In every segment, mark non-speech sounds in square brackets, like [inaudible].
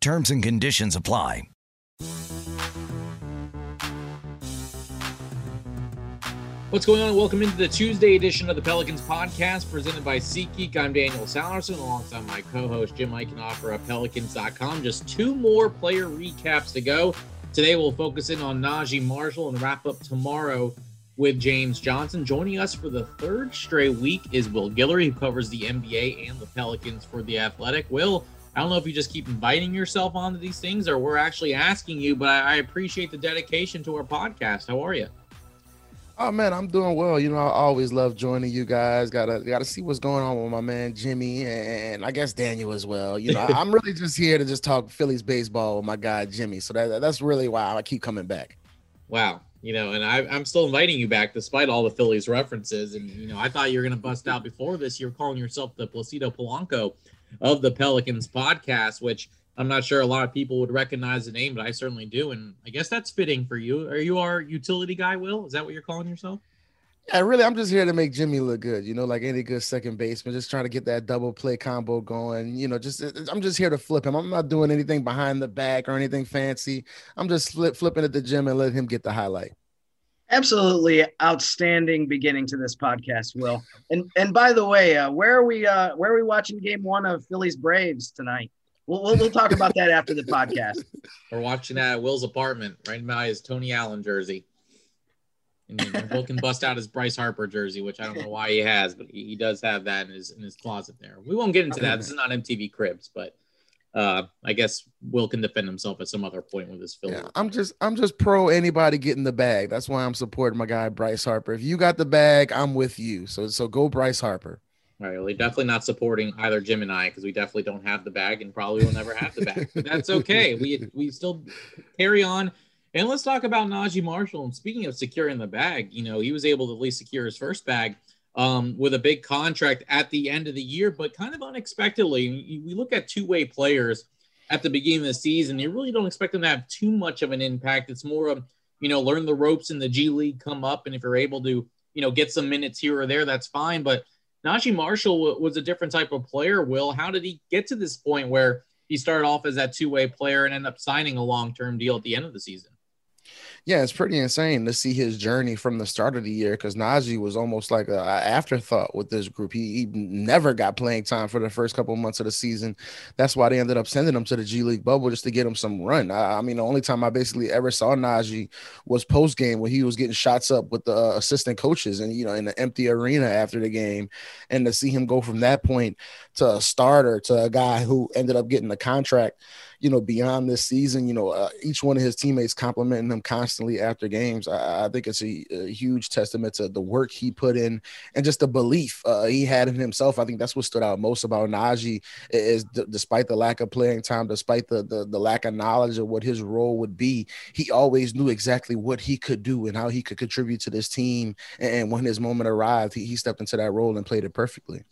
Terms and conditions apply. What's going on? Welcome into the Tuesday edition of the Pelicans podcast presented by SeatGeek. I'm Daniel Sallerson alongside my co-host Jim Eichenhofer of Pelicans.com. Just two more player recaps to go. Today we'll focus in on Naji Marshall and wrap up tomorrow with James Johnson. Joining us for the third straight week is Will Guillory, who covers the NBA and the Pelicans for The Athletic. Will, I don't know if you just keep inviting yourself onto these things or we're actually asking you, but I, I appreciate the dedication to our podcast. How are you? Oh man, I'm doing well. You know, I always love joining you guys. Gotta gotta see what's going on with my man Jimmy and I guess Daniel as well. You know, [laughs] I'm really just here to just talk Phillies baseball with my guy Jimmy. So that that's really why I keep coming back. Wow. You know, and I, I'm still inviting you back despite all the Phillies references. And you know, I thought you were gonna bust out before this. You're calling yourself the Placido Polanco of the Pelicans podcast, which I'm not sure a lot of people would recognize the name, but I certainly do. And I guess that's fitting for you. Are you our utility guy, Will? Is that what you're calling yourself? Yeah, really, I'm just here to make Jimmy look good. You know, like any good second baseman, just trying to get that double play combo going. You know, just I'm just here to flip him. I'm not doing anything behind the back or anything fancy. I'm just flip, flipping at the gym and let him get the highlight. Absolutely outstanding beginning to this podcast, Will. And and by the way, uh, where are we? Uh, where are we watching Game One of Phillies Braves tonight? We'll, we'll, we'll talk about that after the podcast. [laughs] We're watching at Will's apartment right by his Tony Allen jersey. And Will can bust out his Bryce Harper jersey, which I don't know why he has, but he, he does have that in his in his closet there. We won't get into that. This is not MTV Cribs, but uh, I guess Will can defend himself at some other point with his film. Yeah, I'm just I'm just pro anybody getting the bag. That's why I'm supporting my guy Bryce Harper. If you got the bag, I'm with you. So so go Bryce Harper. All right, well, are definitely not supporting either Jim and I because we definitely don't have the bag and probably will never have the bag. But that's [laughs] okay. We we still carry on. And let's talk about Naji Marshall. And speaking of securing the bag, you know, he was able to at least secure his first bag um, with a big contract at the end of the year, but kind of unexpectedly. We look at two way players at the beginning of the season, you really don't expect them to have too much of an impact. It's more of, you know, learn the ropes in the G League, come up, and if you're able to, you know, get some minutes here or there, that's fine. But Naji Marshall was a different type of player. Will, how did he get to this point where he started off as that two way player and end up signing a long term deal at the end of the season? Yeah, it's pretty insane to see his journey from the start of the year because Naji was almost like an afterthought with this group. He, he, never got playing time for the first couple months of the season. That's why they ended up sending him to the G League bubble just to get him some run. I, I mean, the only time I basically ever saw Naji was post game when he was getting shots up with the uh, assistant coaches and, you know, in the empty arena after the game. And to see him go from that point to a starter to a guy who ended up getting the contract you know, beyond this season, you know, uh, each one of his teammates complimenting him constantly after games. I, I think it's a, a, huge testament to the work he put in and just the belief uh, he had in himself. I think that's what stood out most about Naji is d- despite the lack of playing time, despite the, the, the lack of knowledge of what his role would be, he always knew exactly what he could do and how he could contribute to this team. And when his moment arrived, he, he stepped into that role and played it perfectly.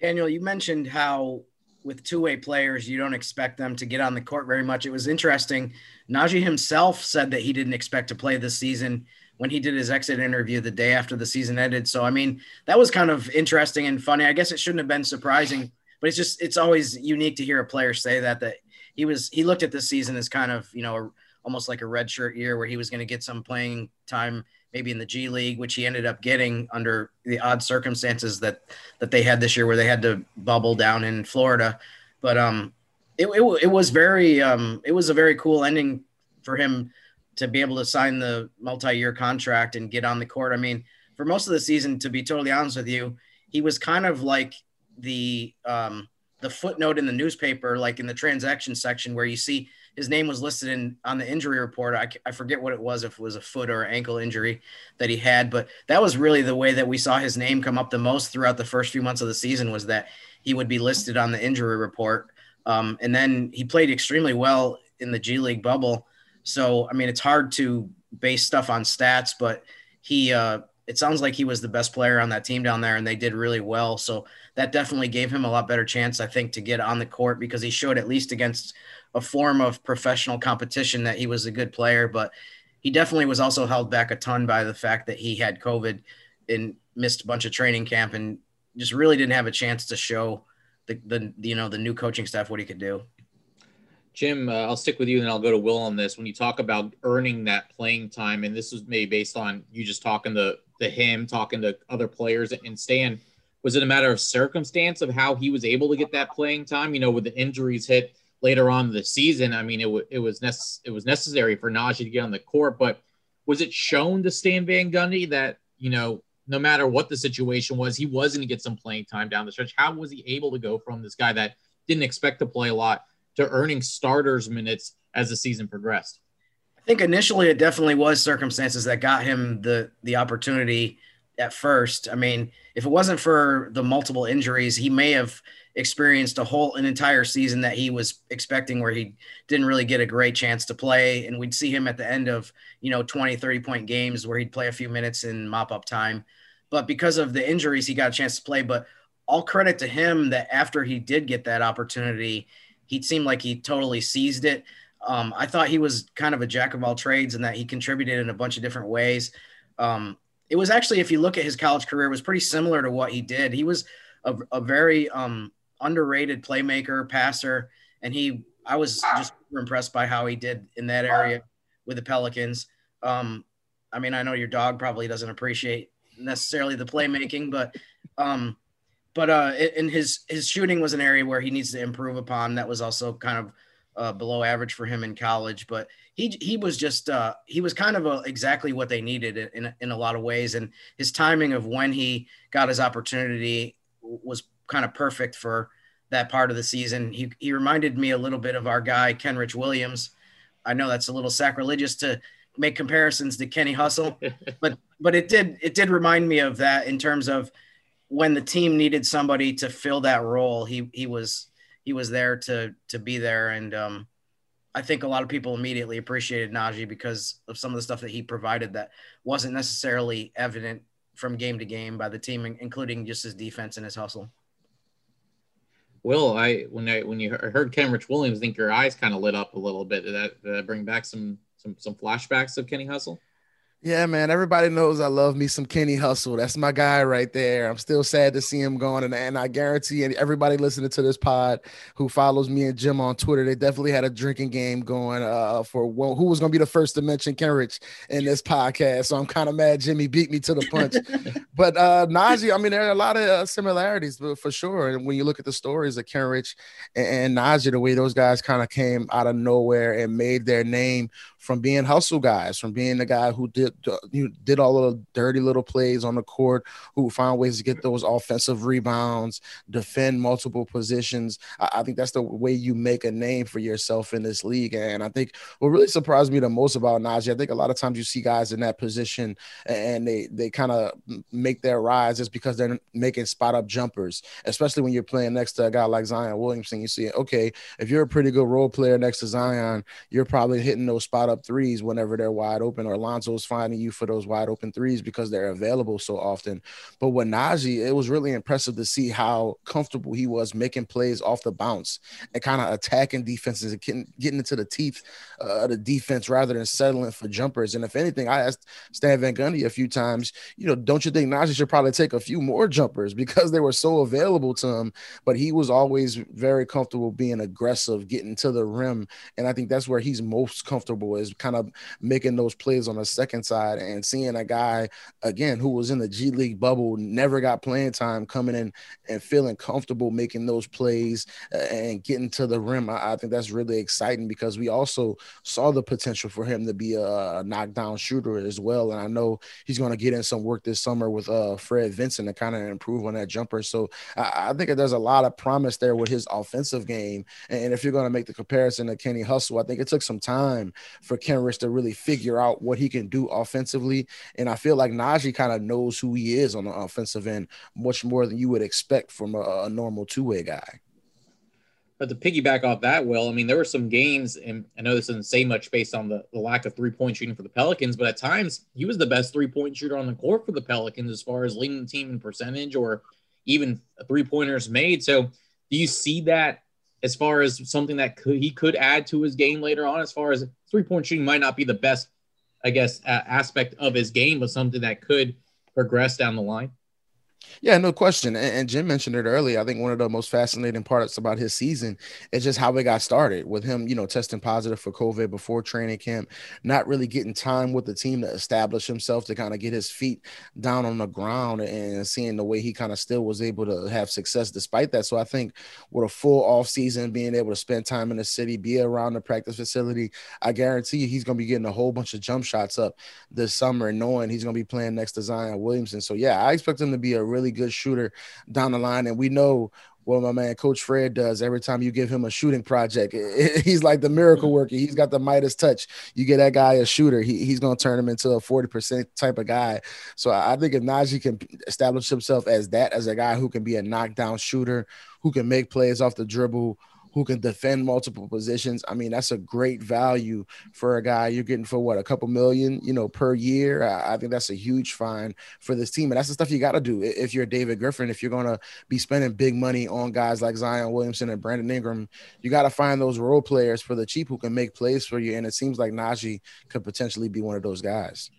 Daniel, you mentioned how with two-way players, you don't expect them to get on the court very much. It was interesting. Naji himself said that he didn't expect to play this season when he did his exit interview the day after the season ended. So I mean, that was kind of interesting and funny. I guess it shouldn't have been surprising, but it's just it's always unique to hear a player say that that he was he looked at this season as kind of, you know, almost like a red shirt year where he was going to get some playing time maybe in the G League, which he ended up getting under the odd circumstances that that they had this year, where they had to bubble down in Florida. But um, it, it, it was very um, it was a very cool ending for him to be able to sign the multi-year contract and get on the court. I mean, for most of the season, to be totally honest with you, he was kind of like the um, the footnote in the newspaper, like in the transaction section, where you see his name was listed in on the injury report. I, I forget what it was, if it was a foot or ankle injury that he had, but that was really the way that we saw his name come up the most throughout the first few months of the season was that he would be listed on the injury report. Um, and then he played extremely well in the G League bubble. So, I mean, it's hard to base stuff on stats, but he, uh, it sounds like he was the best player on that team down there and they did really well. So that definitely gave him a lot better chance, I think, to get on the court because he showed at least against a form of professional competition that he was a good player. But he definitely was also held back a ton by the fact that he had COVID and missed a bunch of training camp and just really didn't have a chance to show the, the you know the new coaching staff what he could do. Jim, uh, I'll stick with you and I'll go to Will on this. When you talk about earning that playing time, and this was maybe based on you just talking to, to him, talking to other players and Stan, was it a matter of circumstance of how he was able to get that playing time? You know, with the injuries hit later on the season, I mean, it, w- it was it was necessary for Naji to get on the court, but was it shown to Stan Van Gundy that you know no matter what the situation was, he was going to get some playing time down the stretch. How was he able to go from this guy that didn't expect to play a lot to earning starters minutes as the season progressed? I think initially it definitely was circumstances that got him the the opportunity at first. I mean, if it wasn't for the multiple injuries, he may have experienced a whole an entire season that he was expecting where he didn't really get a great chance to play and we'd see him at the end of you know 20 30 point games where he'd play a few minutes in mop up time but because of the injuries, he got a chance to play. But all credit to him that after he did get that opportunity, he seemed like he totally seized it. Um, I thought he was kind of a jack of all trades and that he contributed in a bunch of different ways. Um, it was actually, if you look at his college career, it was pretty similar to what he did. He was a, a very um, underrated playmaker, passer, and he. I was just impressed by how he did in that area with the Pelicans. Um, I mean, I know your dog probably doesn't appreciate necessarily the playmaking, but um, but uh, in his his shooting was an area where he needs to improve upon. That was also kind of uh, below average for him in college, but he he was just uh, he was kind of a, exactly what they needed in in a lot of ways, and his timing of when he got his opportunity was kind of perfect for that part of the season. He he reminded me a little bit of our guy Kenrich Williams. I know that's a little sacrilegious to make comparisons to Kenny Hustle, [laughs] but but it did it did remind me of that in terms of when the team needed somebody to fill that role. He he was he was there to to be there, and um, I think a lot of people immediately appreciated Naji because of some of the stuff that he provided that wasn't necessarily evident from game to game by the team, including just his defense and his hustle. Will I when I when you heard Kenrich Williams, I think your eyes kind of lit up a little bit. Did that, did that bring back some some some flashbacks of Kenny Hustle? Yeah, man. Everybody knows I love me some Kenny Hustle. That's my guy right there. I'm still sad to see him gone. And, and I guarantee everybody listening to this pod who follows me and Jim on Twitter, they definitely had a drinking game going uh, for well, who was going to be the first to mention Kenrich in this podcast. So I'm kind of mad Jimmy beat me to the punch. [laughs] but uh, Naji, I mean, there are a lot of uh, similarities for sure. And when you look at the stories of Kenrich and, and Naji, the way those guys kind of came out of nowhere and made their name from being hustle guys, from being the guy who did uh, you know, did all the dirty little plays on the court, who found ways to get those offensive rebounds, defend multiple positions. I, I think that's the way you make a name for yourself in this league. And I think what really surprised me the most about Naji, I think a lot of times you see guys in that position and they they kind of make their rise just because they're making spot up jumpers, especially when you're playing next to a guy like Zion Williamson. You see, okay, if you're a pretty good role player next to Zion, you're probably hitting those spot up threes whenever they're wide open, or Lonzo's finding you for those wide open threes because they're available so often. But with Naji, it was really impressive to see how comfortable he was making plays off the bounce and kind of attacking defenses and getting, getting into the teeth uh, of the defense rather than settling for jumpers. And if anything, I asked Stan Van Gundy a few times, you know, don't you think Naji should probably take a few more jumpers [laughs] because they were so available to him? But he was always very comfortable being aggressive, getting to the rim. And I think that's where he's most comfortable is kind of making those plays on the second side and seeing a guy again who was in the G League bubble, never got playing time, coming in and feeling comfortable making those plays uh, and getting to the rim. I, I, think that's really exciting because we also saw the potential for him to be a, knockdown shooter as well. And I know he's going to get in some work this summer with uh, Fred Vinson to kind of improve on that jumper. So I, I think there's a lot of promise there with his offensive game. And if you're going to make the comparison to Kenny Hustle, I think it took some time for Kenrich to really figure out what he can do offensively. And I feel like Naji kind of knows who he is on the offensive end much more than you would expect from a, a normal two way guy. But to piggyback off that, Will, I mean, there were some games, and I know this doesn't say much based on the, the lack of three point shooting for the Pelicans, but at times he was the best three point shooter on the court for the Pelicans as far as leading the team in percentage or even three pointers made. So, do you see that as far as something that could, he could add to his game later on? As far as three point shooting might not be the best, I guess, uh, aspect of his game, but something that could progress down the line. Yeah, no question. And, and, Jim mentioned it earlier. I think one of the most fascinating parts about his season is just how it got started with him, you know, testing positive for COVID before training camp, not really getting time with the team to establish himself, to kind of get his feet down on the ground and seeing the way he kind of still was able to have success despite that. So I think with a full off season, being able to spend time in the city, be around the practice facility, I guarantee you he's going to be getting a whole bunch of jump shots up this summer, knowing he's going to be playing next to Zion Williamson. So yeah, I expect him to be a really good shooter down the line. And we know what my man Coach Fred does every time you give him a shooting project. [laughs] He's like the miracle worker. He's got the Midas touch. You get that guy a shooter, he, he's going to turn him into a 40% type of guy. So I think if Naji can establish himself as that, as a guy who can be a knockdown shooter, who can make plays off the dribble, who can defend multiple positions. I mean, that's a great value for a guy you're getting for what a couple million, you know, per year. I, I think that's a huge find for this team, and that's the stuff you got to do if you're David Griffin. If you're going to be spending big money on guys like Zion Williamson and Brandon Ingram, you got to find those role players for the cheap who can make plays for you. And it seems like Naji could potentially be one of those guys.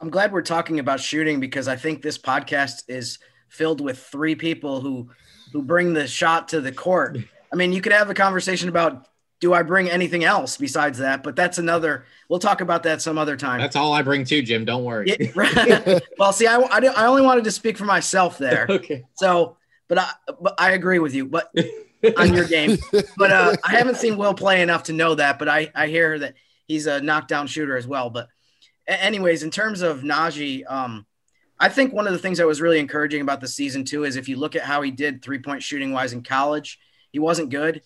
I'm glad we're talking about shooting because I think this podcast is filled with three people who who bring the shot to the court I mean, you could have a conversation about do I bring anything else besides that? But that's another. We'll talk about that some other time. That's all I bring too, Jim. Don't worry. Yeah, [laughs] well, see, I, I, I, only wanted to speak for myself there. [laughs] okay. So, but I but I agree with you. But [laughs] on your game, but uh, I haven't seen Will play enough to know that. But I I hear that he's a knockdown shooter as well. But anyways, in terms of Naji, um, I think one of the things that was really encouraging about the season too is if you look at how he did three point shooting wise in college he wasn't good.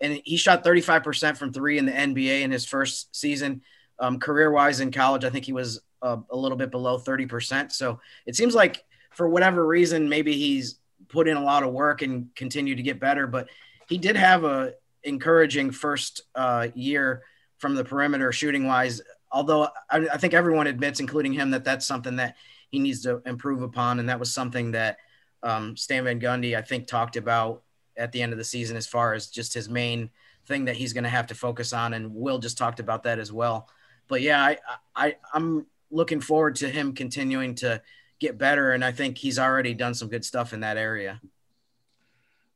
And he shot 35% from three in the NBA in his first season. Um, career wise in college, I think he was uh, a little bit below 30%. So it seems like for whatever reason, maybe he's put in a lot of work and continued to get better. But he did have a encouraging first uh, year from the perimeter shooting wise. Although I, I, think everyone admits, including him, that that's something that he needs to improve upon. And that was something that um, Stan Van Gundy, I think, talked about at the end of the season as far as just his main thing that he's going to have to focus on. And Will just talked about that as well. But yeah, I, I I'm looking forward to him continuing to get better, and I think he's already done some good stuff in that area.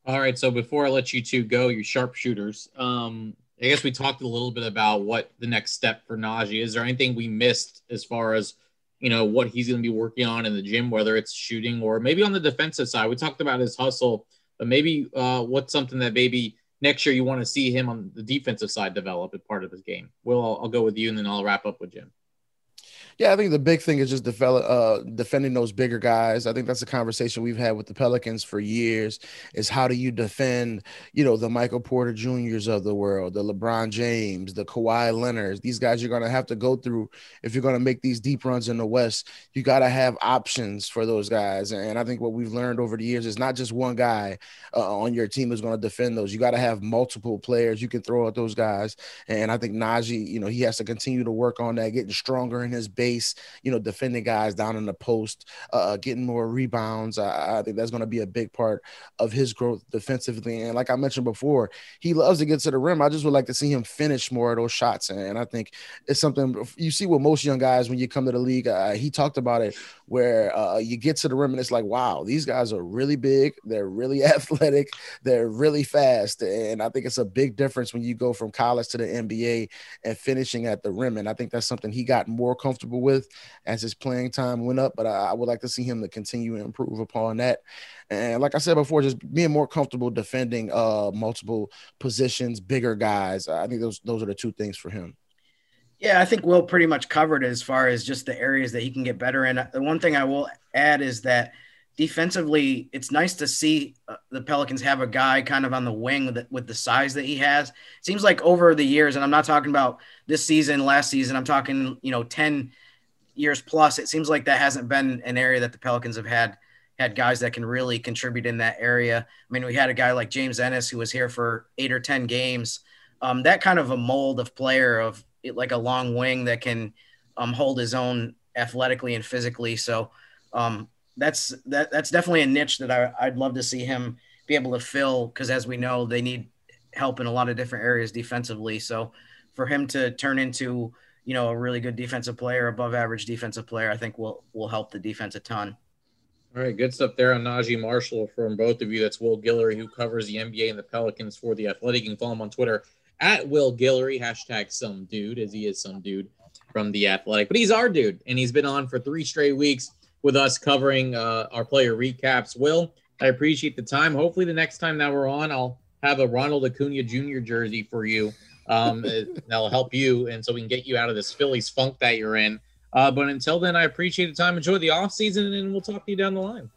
All right, so before I let you two go, you sharpshooters, um, I guess we talked a little bit about what the next step for Naji is. There anything we missed as far as you know what he's going to be working on in the gym, whether it's shooting or maybe on the defensive side? We talked about his hustle but maybe uh, what's something that maybe next year you want to see him on the defensive side develop as part of his game? Will, I'll, I'll go with you and then I'll wrap up with Jim. Yeah, I think the big thing is just develop, uh, defending those bigger guys. I think that's a conversation we've had with the Pelicans for years. Is how do you defend, you know, the Michael Porter Juniors of the world, the LeBron James, the Kawhi Leonards. These guys you're going to have to go through if you're going to make these deep runs in the West. You got to have options for those guys. And I think what we've learned over the years is not just one guy uh, on your team is going to defend those. You got to have multiple players you can throw at those guys. And I think Naji, you know, he has to continue to work on that, getting stronger in his base base, you know, defending guys down in the post, uh, uh getting more rebounds. I, I think that's going to be a big part of his growth defensively. And like I mentioned before, he loves to get to the rim. I just would like to see him finish more of those shots. And I think it's something you see with most young guys when you come to the league. Uh, he talked about it where uh, you get to the rim and it's like, wow, these guys are really big. They're really [laughs] athletic. They're really fast. And I think it's a big difference when you go from college to the NBA and finishing at the rim. And I think that's something he got more comfortable comfortable with as his playing time went up. But I, I would like to see him to continue to improve upon that. And like I said before, just being more comfortable defending uh, multiple positions, bigger guys. I think those those are the two things for him. Yeah, I think Will pretty much covered as far as just the areas that he can get better in. The one thing I will add is that defensively, it's nice to see uh, the Pelicans have a guy kind of on the wing with the, with the size that he has. Seems like over the years, and I'm not talking about this season, last season, I'm talking, you know, 10 years plus. It seems like that hasn't been an area that the Pelicans have had had guys that can really contribute in that area. I mean, we had a guy like James Ennis who was here for eight or 10 games. Um, that kind of a mold of player of like a long wing that can um, hold his own athletically and physically. So um, that's that that's definitely a niche that I, I'd love to see him be able to fill because as we know they need help in a lot of different areas defensively. So for him to turn into you know a really good defensive player, above average defensive player, I think will will help the defense a ton. All right, good stuff there on Naji Marshall from both of you. That's Will Guillory, who covers the NBA and the Pelicans for the Athletic. You can follow him on Twitter at Will Guillory, hashtag some dude, as he is some dude from the Athletic. But he's our dude, and he's been on for three straight weeks with us covering uh, our player recaps. Will, I appreciate the time. Hopefully, the next time that we're on, I'll have a Ronald Acuna Jr. jersey for you. Um, that'll help you, and so we can get you out of this Phillies funk that you're in. Uh, but until then, I appreciate the time. Enjoy the off season, and we'll talk to you down the line.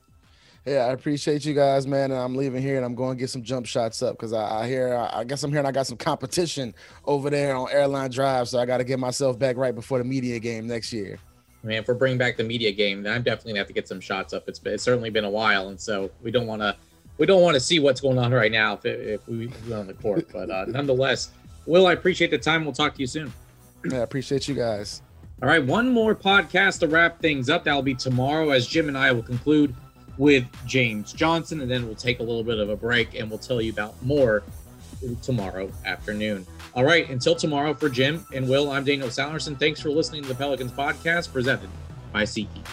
Yeah, I appreciate you guys, man. And I'm leaving here, and I'm going to get some jump shots up because I, I, hear, I, I guess I'm hearing I got some competition over there on Airline Drive, so I got to get myself back right before the media game next year. Man, if we're bringing back the media game, then I'm definitely gonna have to get some shots up. It's, it's certainly been a while, and so we don't want to we don't want to see what's going on right now if, if we are on the court. But uh, nonetheless, Will, I appreciate the time. We'll talk to you soon. Yeah, I appreciate you guys. All right, one more podcast to wrap things up. That'll be tomorrow as Jim and I will conclude with James Johnson, and then we'll take a little bit of a break and we'll tell you about more tomorrow afternoon. All right, until tomorrow for Jim and Will, I'm Daniel Sallerson. Thanks for listening to the Pelicans podcast presented by SeatGeek.